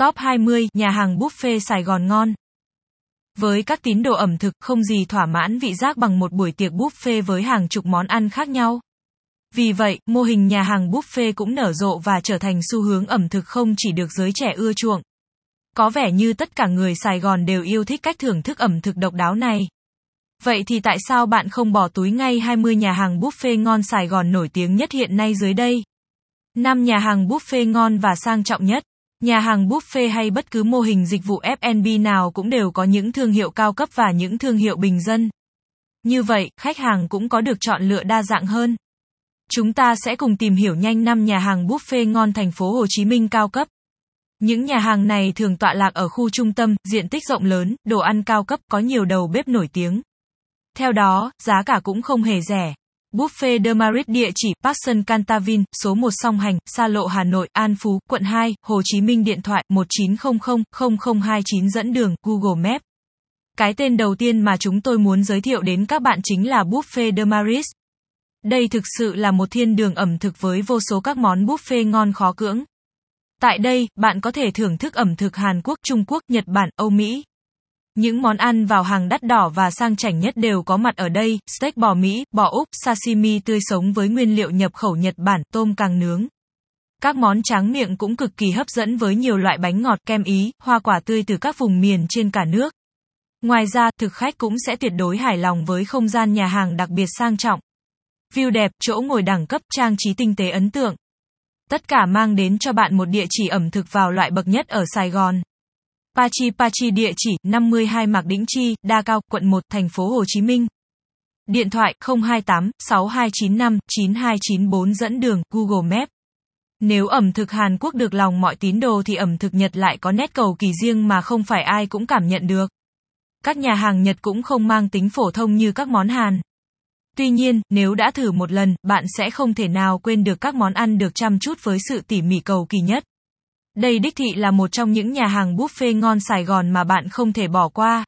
Top 20 nhà hàng buffet Sài Gòn ngon. Với các tín đồ ẩm thực, không gì thỏa mãn vị giác bằng một buổi tiệc buffet với hàng chục món ăn khác nhau. Vì vậy, mô hình nhà hàng buffet cũng nở rộ và trở thành xu hướng ẩm thực không chỉ được giới trẻ ưa chuộng. Có vẻ như tất cả người Sài Gòn đều yêu thích cách thưởng thức ẩm thực độc đáo này. Vậy thì tại sao bạn không bỏ túi ngay 20 nhà hàng buffet ngon Sài Gòn nổi tiếng nhất hiện nay dưới đây? 5 nhà hàng buffet ngon và sang trọng nhất. Nhà hàng buffet hay bất cứ mô hình dịch vụ F&B nào cũng đều có những thương hiệu cao cấp và những thương hiệu bình dân. Như vậy, khách hàng cũng có được chọn lựa đa dạng hơn. Chúng ta sẽ cùng tìm hiểu nhanh 5 nhà hàng buffet ngon thành phố Hồ Chí Minh cao cấp. Những nhà hàng này thường tọa lạc ở khu trung tâm, diện tích rộng lớn, đồ ăn cao cấp có nhiều đầu bếp nổi tiếng. Theo đó, giá cả cũng không hề rẻ. Buffet de Marit địa chỉ Parkson Cantavin, số 1 song hành, xa lộ Hà Nội, An Phú, quận 2, Hồ Chí Minh điện thoại 1900 0029 dẫn đường, Google Maps. Cái tên đầu tiên mà chúng tôi muốn giới thiệu đến các bạn chính là Buffet de Maris. Đây thực sự là một thiên đường ẩm thực với vô số các món buffet ngon khó cưỡng. Tại đây, bạn có thể thưởng thức ẩm thực Hàn Quốc, Trung Quốc, Nhật Bản, Âu Mỹ. Những món ăn vào hàng đắt đỏ và sang chảnh nhất đều có mặt ở đây, steak bò Mỹ, bò Úc, sashimi tươi sống với nguyên liệu nhập khẩu Nhật Bản, tôm càng nướng. Các món tráng miệng cũng cực kỳ hấp dẫn với nhiều loại bánh ngọt kem Ý, hoa quả tươi từ các vùng miền trên cả nước. Ngoài ra, thực khách cũng sẽ tuyệt đối hài lòng với không gian nhà hàng đặc biệt sang trọng. View đẹp, chỗ ngồi đẳng cấp, trang trí tinh tế ấn tượng. Tất cả mang đến cho bạn một địa chỉ ẩm thực vào loại bậc nhất ở Sài Gòn. Pachi Pachi địa chỉ 52 Mạc Đĩnh Chi, Đa Cao, quận 1, thành phố Hồ Chí Minh. Điện thoại 028 6295 9294 dẫn đường Google Maps. Nếu ẩm thực Hàn Quốc được lòng mọi tín đồ thì ẩm thực Nhật lại có nét cầu kỳ riêng mà không phải ai cũng cảm nhận được. Các nhà hàng Nhật cũng không mang tính phổ thông như các món Hàn. Tuy nhiên, nếu đã thử một lần, bạn sẽ không thể nào quên được các món ăn được chăm chút với sự tỉ mỉ cầu kỳ nhất. Đây đích thị là một trong những nhà hàng buffet ngon Sài Gòn mà bạn không thể bỏ qua.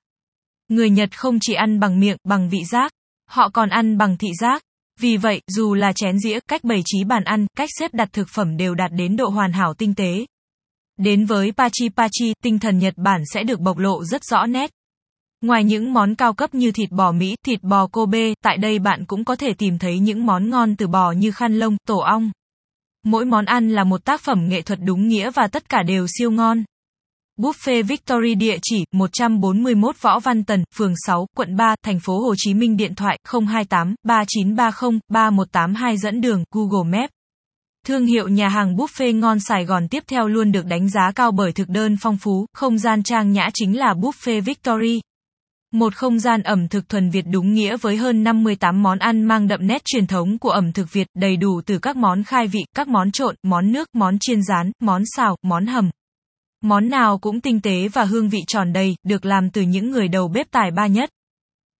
Người Nhật không chỉ ăn bằng miệng, bằng vị giác, họ còn ăn bằng thị giác. Vì vậy, dù là chén dĩa, cách bày trí bàn ăn, cách xếp đặt thực phẩm đều đạt đến độ hoàn hảo tinh tế. Đến với Pachi Pachi, tinh thần Nhật Bản sẽ được bộc lộ rất rõ nét. Ngoài những món cao cấp như thịt bò Mỹ, thịt bò Kobe, tại đây bạn cũng có thể tìm thấy những món ngon từ bò như khăn lông, tổ ong. Mỗi món ăn là một tác phẩm nghệ thuật đúng nghĩa và tất cả đều siêu ngon. Buffet Victory địa chỉ 141 Võ Văn Tần, phường 6, quận 3, thành phố Hồ Chí Minh điện thoại 028 3930 3182 dẫn đường Google Maps. Thương hiệu nhà hàng buffet ngon Sài Gòn tiếp theo luôn được đánh giá cao bởi thực đơn phong phú, không gian trang nhã chính là Buffet Victory. Một không gian ẩm thực thuần Việt đúng nghĩa với hơn 58 món ăn mang đậm nét truyền thống của ẩm thực Việt, đầy đủ từ các món khai vị, các món trộn, món nước, món chiên rán, món xào, món hầm. Món nào cũng tinh tế và hương vị tròn đầy, được làm từ những người đầu bếp tài ba nhất.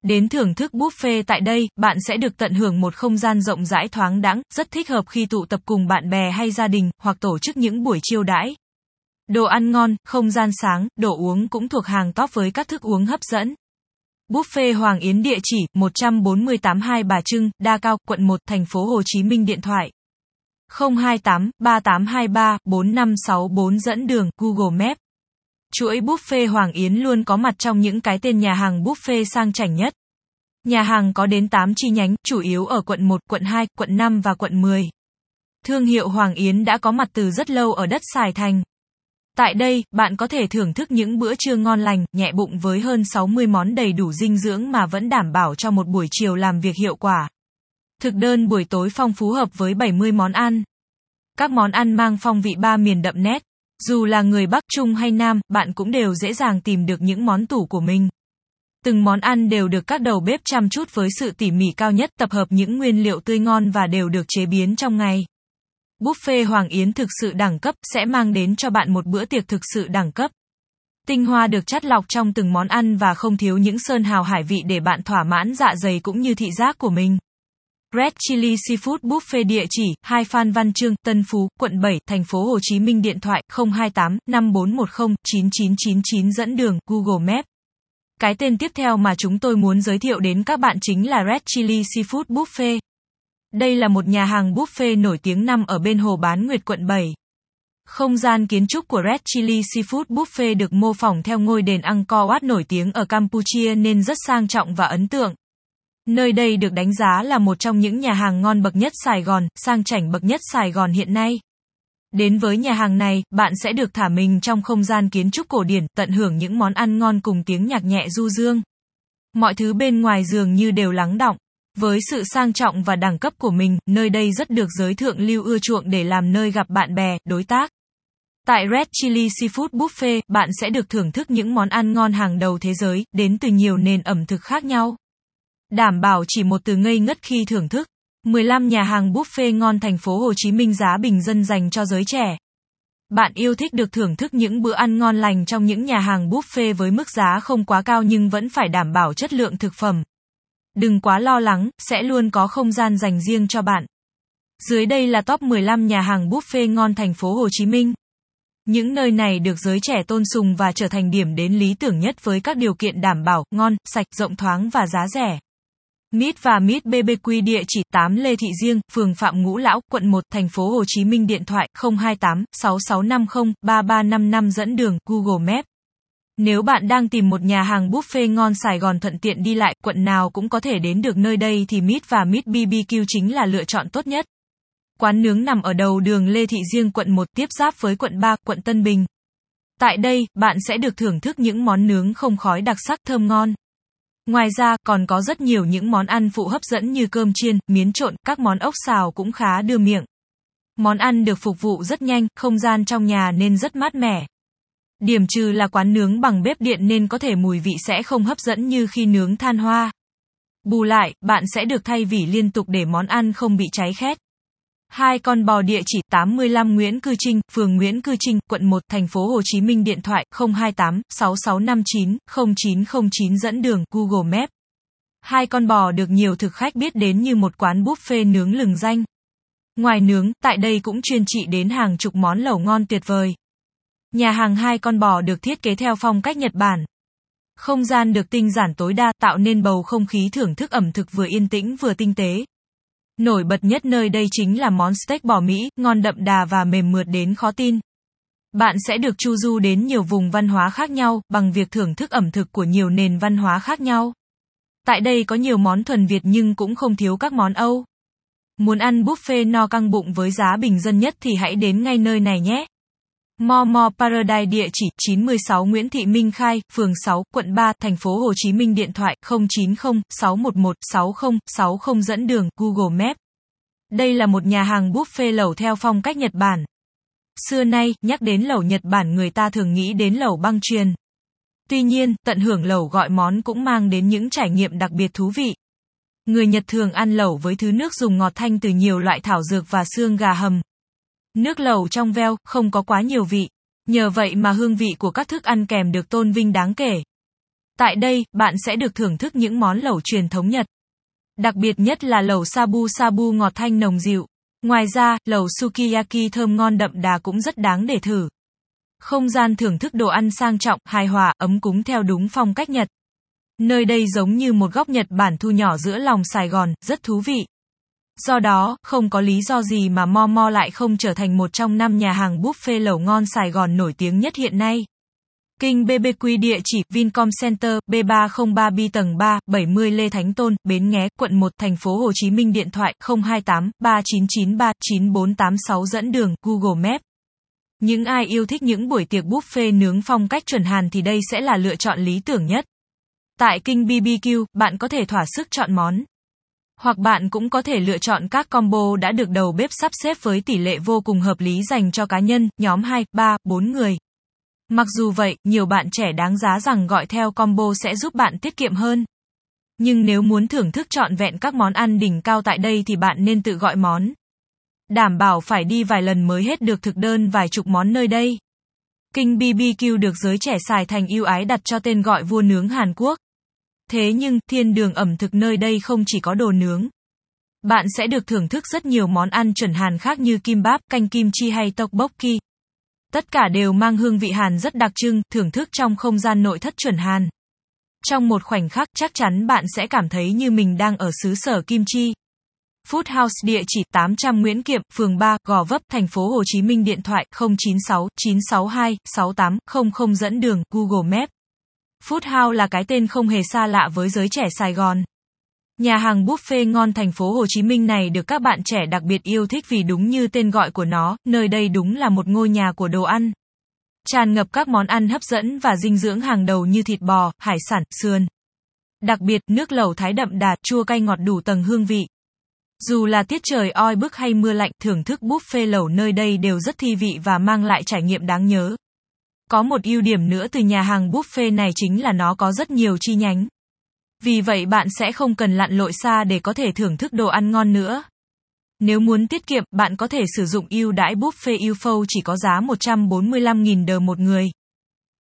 Đến thưởng thức buffet tại đây, bạn sẽ được tận hưởng một không gian rộng rãi thoáng đãng, rất thích hợp khi tụ tập cùng bạn bè hay gia đình, hoặc tổ chức những buổi chiêu đãi. Đồ ăn ngon, không gian sáng, đồ uống cũng thuộc hàng top với các thức uống hấp dẫn. Buffet Hoàng Yến địa chỉ 148 Hai Bà Trưng, Đa Cao, quận 1, thành phố Hồ Chí Minh điện thoại 028 3823 4564 dẫn đường Google Maps. Chuỗi buffet Hoàng Yến luôn có mặt trong những cái tên nhà hàng buffet sang chảnh nhất. Nhà hàng có đến 8 chi nhánh, chủ yếu ở quận 1, quận 2, quận 5 và quận 10. Thương hiệu Hoàng Yến đã có mặt từ rất lâu ở đất Sài Thành. Tại đây, bạn có thể thưởng thức những bữa trưa ngon lành, nhẹ bụng với hơn 60 món đầy đủ dinh dưỡng mà vẫn đảm bảo cho một buổi chiều làm việc hiệu quả. Thực đơn buổi tối phong phú hợp với 70 món ăn. Các món ăn mang phong vị ba miền đậm nét. Dù là người Bắc Trung hay Nam, bạn cũng đều dễ dàng tìm được những món tủ của mình. Từng món ăn đều được các đầu bếp chăm chút với sự tỉ mỉ cao nhất tập hợp những nguyên liệu tươi ngon và đều được chế biến trong ngày. Buffet Hoàng Yến thực sự đẳng cấp sẽ mang đến cho bạn một bữa tiệc thực sự đẳng cấp. Tinh hoa được chắt lọc trong từng món ăn và không thiếu những sơn hào hải vị để bạn thỏa mãn dạ dày cũng như thị giác của mình. Red Chili Seafood Buffet địa chỉ 2 Phan Văn Trương, Tân Phú, quận 7, thành phố Hồ Chí Minh điện thoại 028 5410 9999 dẫn đường Google Maps. Cái tên tiếp theo mà chúng tôi muốn giới thiệu đến các bạn chính là Red Chili Seafood Buffet. Đây là một nhà hàng buffet nổi tiếng nằm ở bên Hồ Bán Nguyệt quận 7. Không gian kiến trúc của Red Chili Seafood Buffet được mô phỏng theo ngôi đền Angkor Wat nổi tiếng ở Campuchia nên rất sang trọng và ấn tượng. Nơi đây được đánh giá là một trong những nhà hàng ngon bậc nhất Sài Gòn, sang chảnh bậc nhất Sài Gòn hiện nay. Đến với nhà hàng này, bạn sẽ được thả mình trong không gian kiến trúc cổ điển, tận hưởng những món ăn ngon cùng tiếng nhạc nhẹ du dương. Mọi thứ bên ngoài dường như đều lắng động. Với sự sang trọng và đẳng cấp của mình, nơi đây rất được giới thượng lưu ưa chuộng để làm nơi gặp bạn bè, đối tác. Tại Red Chili Seafood Buffet, bạn sẽ được thưởng thức những món ăn ngon hàng đầu thế giới, đến từ nhiều nền ẩm thực khác nhau. Đảm bảo chỉ một từ ngây ngất khi thưởng thức. 15 nhà hàng buffet ngon thành phố Hồ Chí Minh giá bình dân dành cho giới trẻ. Bạn yêu thích được thưởng thức những bữa ăn ngon lành trong những nhà hàng buffet với mức giá không quá cao nhưng vẫn phải đảm bảo chất lượng thực phẩm. Đừng quá lo lắng, sẽ luôn có không gian dành riêng cho bạn. Dưới đây là top 15 nhà hàng buffet ngon thành phố Hồ Chí Minh. Những nơi này được giới trẻ tôn sùng và trở thành điểm đến lý tưởng nhất với các điều kiện đảm bảo, ngon, sạch, rộng thoáng và giá rẻ. Mít và Mít BBQ địa chỉ 8 Lê Thị Diêng, phường Phạm Ngũ Lão, quận 1, thành phố Hồ Chí Minh điện thoại 028 6650 3355 dẫn đường Google Maps. Nếu bạn đang tìm một nhà hàng buffet ngon Sài Gòn thuận tiện đi lại, quận nào cũng có thể đến được nơi đây thì Meat và Meat BBQ chính là lựa chọn tốt nhất. Quán nướng nằm ở đầu đường Lê Thị Riêng quận 1 tiếp giáp với quận 3, quận Tân Bình. Tại đây, bạn sẽ được thưởng thức những món nướng không khói đặc sắc thơm ngon. Ngoài ra, còn có rất nhiều những món ăn phụ hấp dẫn như cơm chiên, miến trộn, các món ốc xào cũng khá đưa miệng. Món ăn được phục vụ rất nhanh, không gian trong nhà nên rất mát mẻ. Điểm trừ là quán nướng bằng bếp điện nên có thể mùi vị sẽ không hấp dẫn như khi nướng than hoa. Bù lại, bạn sẽ được thay vỉ liên tục để món ăn không bị cháy khét. Hai con bò địa chỉ 85 Nguyễn Cư Trinh, phường Nguyễn Cư Trinh, quận 1, thành phố Hồ Chí Minh điện thoại 028 6659 0909 dẫn đường Google Maps. Hai con bò được nhiều thực khách biết đến như một quán buffet nướng lừng danh. Ngoài nướng, tại đây cũng chuyên trị đến hàng chục món lẩu ngon tuyệt vời. Nhà hàng hai con bò được thiết kế theo phong cách Nhật Bản. Không gian được tinh giản tối đa tạo nên bầu không khí thưởng thức ẩm thực vừa yên tĩnh vừa tinh tế. Nổi bật nhất nơi đây chính là món steak bò Mỹ, ngon đậm đà và mềm mượt đến khó tin. Bạn sẽ được chu du đến nhiều vùng văn hóa khác nhau, bằng việc thưởng thức ẩm thực của nhiều nền văn hóa khác nhau. Tại đây có nhiều món thuần Việt nhưng cũng không thiếu các món Âu. Muốn ăn buffet no căng bụng với giá bình dân nhất thì hãy đến ngay nơi này nhé. Momo Paradise địa chỉ 96 Nguyễn Thị Minh Khai, phường 6, quận 3, thành phố Hồ Chí Minh điện thoại 090 611 60 60 dẫn đường Google Maps. Đây là một nhà hàng buffet lẩu theo phong cách Nhật Bản. Xưa nay, nhắc đến lẩu Nhật Bản người ta thường nghĩ đến lẩu băng truyền. Tuy nhiên, tận hưởng lẩu gọi món cũng mang đến những trải nghiệm đặc biệt thú vị. Người Nhật thường ăn lẩu với thứ nước dùng ngọt thanh từ nhiều loại thảo dược và xương gà hầm. Nước lẩu trong veo, không có quá nhiều vị. Nhờ vậy mà hương vị của các thức ăn kèm được tôn vinh đáng kể. Tại đây, bạn sẽ được thưởng thức những món lẩu truyền thống Nhật. Đặc biệt nhất là lẩu sabu sabu ngọt thanh nồng dịu. Ngoài ra, lẩu sukiyaki thơm ngon đậm đà cũng rất đáng để thử. Không gian thưởng thức đồ ăn sang trọng, hài hòa, ấm cúng theo đúng phong cách Nhật. Nơi đây giống như một góc Nhật Bản thu nhỏ giữa lòng Sài Gòn, rất thú vị. Do đó, không có lý do gì mà Momo lại không trở thành một trong năm nhà hàng buffet lẩu ngon Sài Gòn nổi tiếng nhất hiện nay. Kinh BBQ địa chỉ Vincom Center, B303B tầng 3, 70 Lê Thánh Tôn, Bến Nghé, quận 1, thành phố Hồ Chí Minh điện thoại 028 3993 9486 dẫn đường Google Maps. Những ai yêu thích những buổi tiệc buffet nướng phong cách chuẩn Hàn thì đây sẽ là lựa chọn lý tưởng nhất. Tại Kinh BBQ, bạn có thể thỏa sức chọn món hoặc bạn cũng có thể lựa chọn các combo đã được đầu bếp sắp xếp với tỷ lệ vô cùng hợp lý dành cho cá nhân, nhóm 2, 3, 4 người. Mặc dù vậy, nhiều bạn trẻ đáng giá rằng gọi theo combo sẽ giúp bạn tiết kiệm hơn. Nhưng nếu muốn thưởng thức trọn vẹn các món ăn đỉnh cao tại đây thì bạn nên tự gọi món. Đảm bảo phải đi vài lần mới hết được thực đơn vài chục món nơi đây. Kinh BBQ được giới trẻ xài thành yêu ái đặt cho tên gọi vua nướng Hàn Quốc. Thế nhưng, thiên đường ẩm thực nơi đây không chỉ có đồ nướng. Bạn sẽ được thưởng thức rất nhiều món ăn chuẩn Hàn khác như kim báp, canh kim chi hay tteokbokki. Tất cả đều mang hương vị Hàn rất đặc trưng, thưởng thức trong không gian nội thất chuẩn Hàn. Trong một khoảnh khắc chắc chắn bạn sẽ cảm thấy như mình đang ở xứ sở kim chi. Food House địa chỉ 800 Nguyễn Kiệm, phường 3, Gò Vấp, thành phố Hồ Chí Minh điện thoại 096 962 6800 dẫn đường Google Maps. Food House là cái tên không hề xa lạ với giới trẻ Sài Gòn. Nhà hàng buffet ngon thành phố Hồ Chí Minh này được các bạn trẻ đặc biệt yêu thích vì đúng như tên gọi của nó, nơi đây đúng là một ngôi nhà của đồ ăn. Tràn ngập các món ăn hấp dẫn và dinh dưỡng hàng đầu như thịt bò, hải sản, sườn. Đặc biệt, nước lẩu thái đậm đà, chua cay ngọt đủ tầng hương vị. Dù là tiết trời oi bức hay mưa lạnh, thưởng thức buffet lẩu nơi đây đều rất thi vị và mang lại trải nghiệm đáng nhớ. Có một ưu điểm nữa từ nhà hàng buffet này chính là nó có rất nhiều chi nhánh. Vì vậy bạn sẽ không cần lặn lội xa để có thể thưởng thức đồ ăn ngon nữa. Nếu muốn tiết kiệm, bạn có thể sử dụng ưu đãi buffet UFO chỉ có giá 145.000 đờ một người.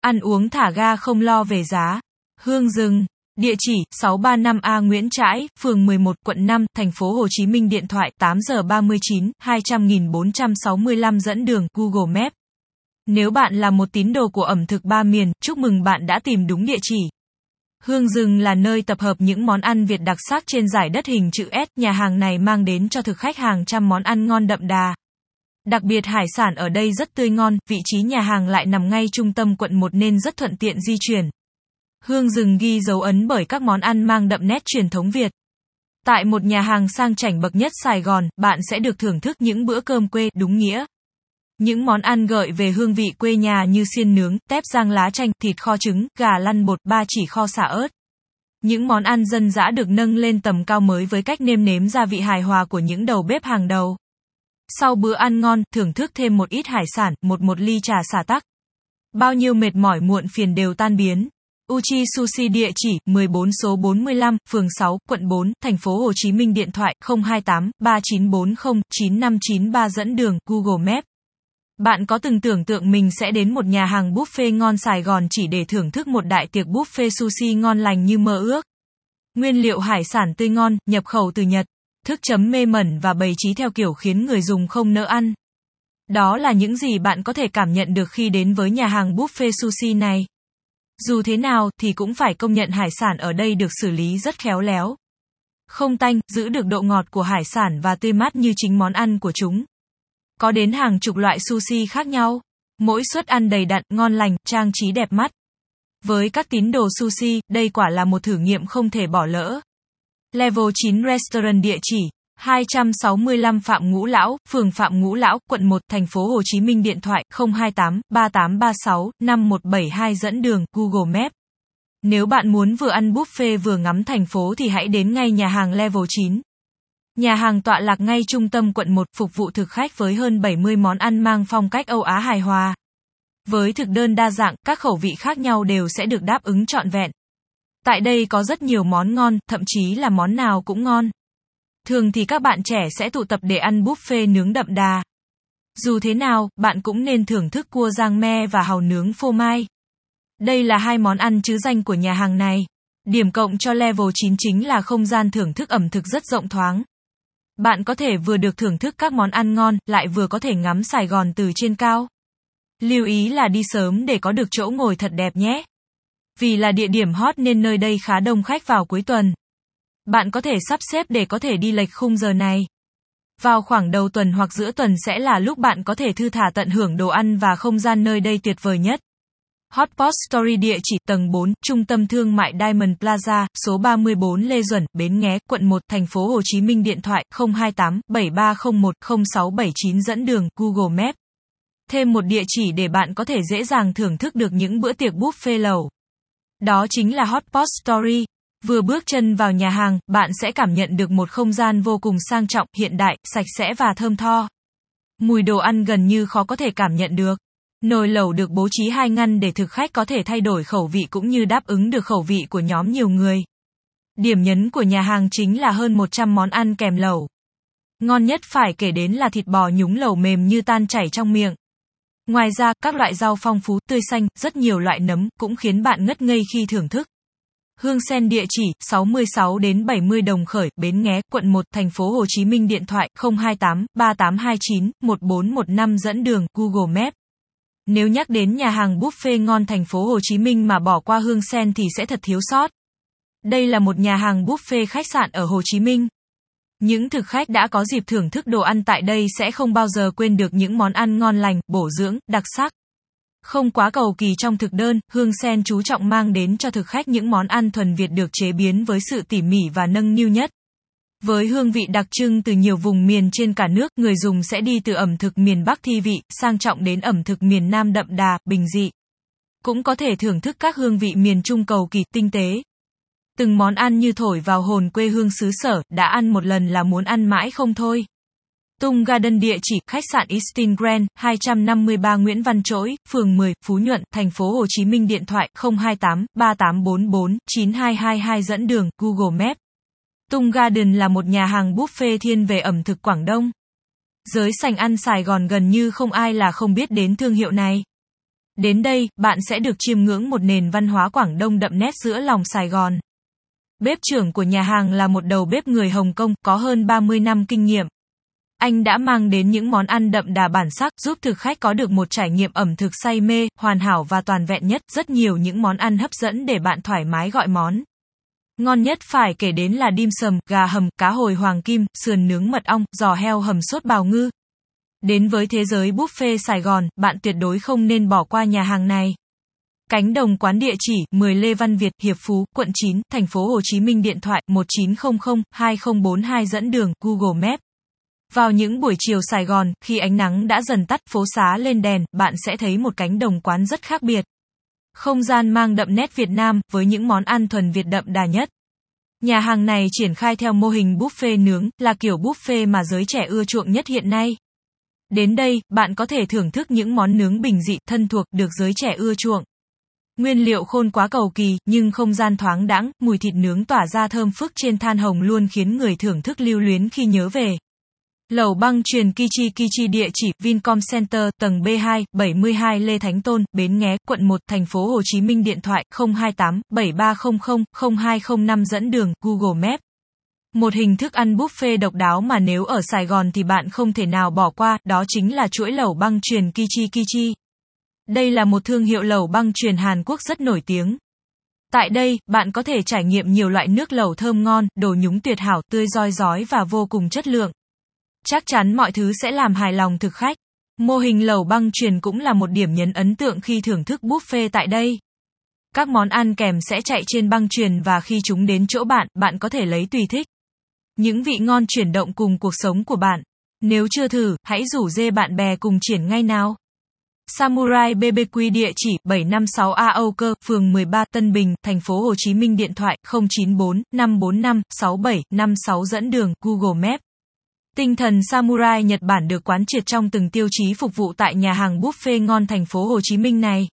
Ăn uống thả ga không lo về giá. Hương rừng. Địa chỉ 635A Nguyễn Trãi, phường 11, quận 5, thành phố Hồ Chí Minh điện thoại 8 giờ 39 200.465 dẫn đường Google Maps. Nếu bạn là một tín đồ của ẩm thực ba miền, chúc mừng bạn đã tìm đúng địa chỉ. Hương rừng là nơi tập hợp những món ăn Việt đặc sắc trên giải đất hình chữ S, nhà hàng này mang đến cho thực khách hàng trăm món ăn ngon đậm đà. Đặc biệt hải sản ở đây rất tươi ngon, vị trí nhà hàng lại nằm ngay trung tâm quận 1 nên rất thuận tiện di chuyển. Hương rừng ghi dấu ấn bởi các món ăn mang đậm nét truyền thống Việt. Tại một nhà hàng sang chảnh bậc nhất Sài Gòn, bạn sẽ được thưởng thức những bữa cơm quê đúng nghĩa. Những món ăn gợi về hương vị quê nhà như xiên nướng, tép rang lá chanh, thịt kho trứng, gà lăn bột, ba chỉ kho xả ớt. Những món ăn dân dã được nâng lên tầm cao mới với cách nêm nếm gia vị hài hòa của những đầu bếp hàng đầu. Sau bữa ăn ngon, thưởng thức thêm một ít hải sản, một một ly trà xả tắc. Bao nhiêu mệt mỏi muộn phiền đều tan biến. Uchi Sushi địa chỉ 14 số 45, phường 6, quận 4, thành phố Hồ Chí Minh điện thoại 028 3940 9593 dẫn đường Google Maps. Bạn có từng tưởng tượng mình sẽ đến một nhà hàng buffet ngon Sài Gòn chỉ để thưởng thức một đại tiệc buffet sushi ngon lành như mơ ước? Nguyên liệu hải sản tươi ngon, nhập khẩu từ Nhật, thức chấm mê mẩn và bày trí theo kiểu khiến người dùng không nỡ ăn. Đó là những gì bạn có thể cảm nhận được khi đến với nhà hàng buffet sushi này. Dù thế nào thì cũng phải công nhận hải sản ở đây được xử lý rất khéo léo. Không tanh, giữ được độ ngọt của hải sản và tươi mát như chính món ăn của chúng. Có đến hàng chục loại sushi khác nhau. Mỗi suất ăn đầy đặn, ngon lành, trang trí đẹp mắt. Với các tín đồ sushi, đây quả là một thử nghiệm không thể bỏ lỡ. Level 9 Restaurant địa chỉ 265 Phạm Ngũ Lão, phường Phạm Ngũ Lão, quận 1, thành phố Hồ Chí Minh điện thoại 028 3836 5172 dẫn đường Google Maps. Nếu bạn muốn vừa ăn buffet vừa ngắm thành phố thì hãy đến ngay nhà hàng Level 9. Nhà hàng tọa lạc ngay trung tâm quận 1 phục vụ thực khách với hơn 70 món ăn mang phong cách Âu Á hài hòa. Với thực đơn đa dạng, các khẩu vị khác nhau đều sẽ được đáp ứng trọn vẹn. Tại đây có rất nhiều món ngon, thậm chí là món nào cũng ngon. Thường thì các bạn trẻ sẽ tụ tập để ăn buffet nướng đậm đà. Dù thế nào, bạn cũng nên thưởng thức cua rang me và hàu nướng phô mai. Đây là hai món ăn chứ danh của nhà hàng này. Điểm cộng cho level 9 chính là không gian thưởng thức ẩm thực rất rộng thoáng. Bạn có thể vừa được thưởng thức các món ăn ngon, lại vừa có thể ngắm Sài Gòn từ trên cao. Lưu ý là đi sớm để có được chỗ ngồi thật đẹp nhé. Vì là địa điểm hot nên nơi đây khá đông khách vào cuối tuần. Bạn có thể sắp xếp để có thể đi lệch khung giờ này. Vào khoảng đầu tuần hoặc giữa tuần sẽ là lúc bạn có thể thư thả tận hưởng đồ ăn và không gian nơi đây tuyệt vời nhất. Hotpot Story địa chỉ tầng 4, Trung tâm Thương mại Diamond Plaza, số 34 Lê Duẩn, Bến Nghé, quận 1, thành phố Hồ Chí Minh điện thoại 028 7301 0679 dẫn đường Google Maps. Thêm một địa chỉ để bạn có thể dễ dàng thưởng thức được những bữa tiệc buffet lẩu. Đó chính là Hotpot Story. Vừa bước chân vào nhà hàng, bạn sẽ cảm nhận được một không gian vô cùng sang trọng, hiện đại, sạch sẽ và thơm tho. Mùi đồ ăn gần như khó có thể cảm nhận được. Nồi lẩu được bố trí hai ngăn để thực khách có thể thay đổi khẩu vị cũng như đáp ứng được khẩu vị của nhóm nhiều người. Điểm nhấn của nhà hàng chính là hơn 100 món ăn kèm lẩu. Ngon nhất phải kể đến là thịt bò nhúng lẩu mềm như tan chảy trong miệng. Ngoài ra, các loại rau phong phú, tươi xanh, rất nhiều loại nấm cũng khiến bạn ngất ngây khi thưởng thức. Hương Sen địa chỉ 66 đến 70 Đồng Khởi, Bến Nghé, quận 1, thành phố Hồ Chí Minh điện thoại 028 3829 1415 dẫn đường Google Maps. Nếu nhắc đến nhà hàng buffet ngon thành phố Hồ Chí Minh mà bỏ qua Hương Sen thì sẽ thật thiếu sót. Đây là một nhà hàng buffet khách sạn ở Hồ Chí Minh. Những thực khách đã có dịp thưởng thức đồ ăn tại đây sẽ không bao giờ quên được những món ăn ngon lành, bổ dưỡng, đặc sắc. Không quá cầu kỳ trong thực đơn, Hương Sen chú trọng mang đến cho thực khách những món ăn thuần Việt được chế biến với sự tỉ mỉ và nâng niu nhất. Với hương vị đặc trưng từ nhiều vùng miền trên cả nước, người dùng sẽ đi từ ẩm thực miền Bắc thi vị, sang trọng đến ẩm thực miền Nam đậm đà, bình dị. Cũng có thể thưởng thức các hương vị miền Trung cầu kỳ, tinh tế. Từng món ăn như thổi vào hồn quê hương xứ sở, đã ăn một lần là muốn ăn mãi không thôi. Tung Garden địa chỉ khách sạn Eastin Grand, 253 Nguyễn Văn Trỗi, phường 10, Phú Nhuận, thành phố Hồ Chí Minh điện thoại 028 3844 9222 dẫn đường Google Maps. Tung Garden là một nhà hàng buffet thiên về ẩm thực Quảng Đông. Giới sành ăn Sài Gòn gần như không ai là không biết đến thương hiệu này. Đến đây, bạn sẽ được chiêm ngưỡng một nền văn hóa Quảng Đông đậm nét giữa lòng Sài Gòn. Bếp trưởng của nhà hàng là một đầu bếp người Hồng Kông, có hơn 30 năm kinh nghiệm. Anh đã mang đến những món ăn đậm đà bản sắc, giúp thực khách có được một trải nghiệm ẩm thực say mê, hoàn hảo và toàn vẹn nhất, rất nhiều những món ăn hấp dẫn để bạn thoải mái gọi món. Ngon nhất phải kể đến là dim sầm, gà hầm, cá hồi hoàng kim, sườn nướng mật ong, giò heo hầm sốt bào ngư. Đến với thế giới buffet Sài Gòn, bạn tuyệt đối không nên bỏ qua nhà hàng này. Cánh đồng quán địa chỉ 10 Lê Văn Việt, Hiệp Phú, quận 9, thành phố Hồ Chí Minh điện thoại 1900 2042 dẫn đường Google Maps. Vào những buổi chiều Sài Gòn, khi ánh nắng đã dần tắt, phố xá lên đèn, bạn sẽ thấy một cánh đồng quán rất khác biệt. Không gian mang đậm nét Việt Nam, với những món ăn thuần Việt đậm đà nhất. Nhà hàng này triển khai theo mô hình buffet nướng, là kiểu buffet mà giới trẻ ưa chuộng nhất hiện nay. Đến đây, bạn có thể thưởng thức những món nướng bình dị, thân thuộc, được giới trẻ ưa chuộng. Nguyên liệu khôn quá cầu kỳ, nhưng không gian thoáng đãng, mùi thịt nướng tỏa ra thơm phức trên than hồng luôn khiến người thưởng thức lưu luyến khi nhớ về. Lẩu băng truyền Kichi Kichi địa chỉ Vincom Center, tầng B2, 72 Lê Thánh Tôn, Bến Nghé, quận 1, thành phố Hồ Chí Minh điện thoại 028 7300 0205 dẫn đường Google Maps. Một hình thức ăn buffet độc đáo mà nếu ở Sài Gòn thì bạn không thể nào bỏ qua, đó chính là chuỗi lẩu băng truyền Kichi Kichi. Đây là một thương hiệu lẩu băng truyền Hàn Quốc rất nổi tiếng. Tại đây, bạn có thể trải nghiệm nhiều loại nước lẩu thơm ngon, đồ nhúng tuyệt hảo, tươi roi rói và vô cùng chất lượng. Chắc chắn mọi thứ sẽ làm hài lòng thực khách. Mô hình lẩu băng truyền cũng là một điểm nhấn ấn tượng khi thưởng thức buffet tại đây. Các món ăn kèm sẽ chạy trên băng truyền và khi chúng đến chỗ bạn, bạn có thể lấy tùy thích. Những vị ngon chuyển động cùng cuộc sống của bạn. Nếu chưa thử, hãy rủ dê bạn bè cùng triển ngay nào. Samurai BBQ địa chỉ 756 A Âu Cơ, phường 13 Tân Bình, thành phố Hồ Chí Minh điện thoại 094 545 6756 dẫn đường Google Maps. Tinh thần samurai Nhật Bản được quán triệt trong từng tiêu chí phục vụ tại nhà hàng buffet ngon thành phố Hồ Chí Minh này.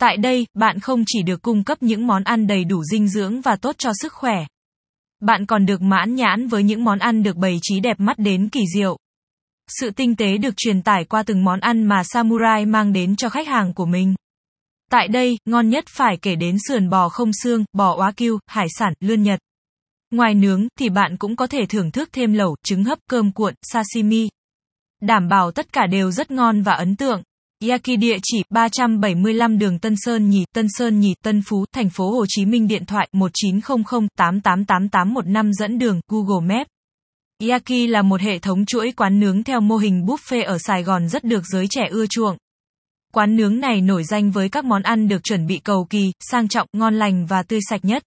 Tại đây, bạn không chỉ được cung cấp những món ăn đầy đủ dinh dưỡng và tốt cho sức khỏe. Bạn còn được mãn nhãn với những món ăn được bày trí đẹp mắt đến kỳ diệu. Sự tinh tế được truyền tải qua từng món ăn mà Samurai mang đến cho khách hàng của mình. Tại đây, ngon nhất phải kể đến sườn bò không xương, bò oá kiêu, hải sản, lươn Nhật. Ngoài nướng thì bạn cũng có thể thưởng thức thêm lẩu, trứng hấp, cơm cuộn, sashimi. Đảm bảo tất cả đều rất ngon và ấn tượng. Yaki địa chỉ 375 đường Tân Sơn Nhì, Tân Sơn Nhì, Tân Phú, thành phố Hồ Chí Minh điện thoại 1900 888815 dẫn đường Google Maps. Yaki là một hệ thống chuỗi quán nướng theo mô hình buffet ở Sài Gòn rất được giới trẻ ưa chuộng. Quán nướng này nổi danh với các món ăn được chuẩn bị cầu kỳ, sang trọng, ngon lành và tươi sạch nhất.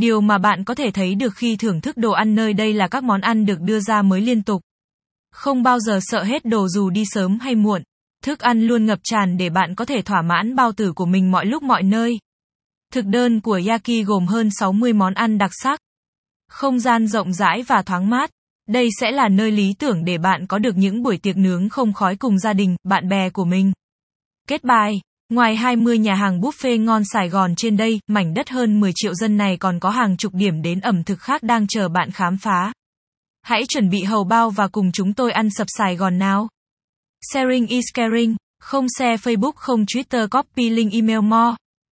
Điều mà bạn có thể thấy được khi thưởng thức đồ ăn nơi đây là các món ăn được đưa ra mới liên tục. Không bao giờ sợ hết đồ dù đi sớm hay muộn. Thức ăn luôn ngập tràn để bạn có thể thỏa mãn bao tử của mình mọi lúc mọi nơi. Thực đơn của Yaki gồm hơn 60 món ăn đặc sắc. Không gian rộng rãi và thoáng mát. Đây sẽ là nơi lý tưởng để bạn có được những buổi tiệc nướng không khói cùng gia đình, bạn bè của mình. Kết bài Ngoài 20 nhà hàng buffet ngon Sài Gòn trên đây, mảnh đất hơn 10 triệu dân này còn có hàng chục điểm đến ẩm thực khác đang chờ bạn khám phá. Hãy chuẩn bị hầu bao và cùng chúng tôi ăn sập Sài Gòn nào. Sharing is caring, không share Facebook không Twitter copy link email more.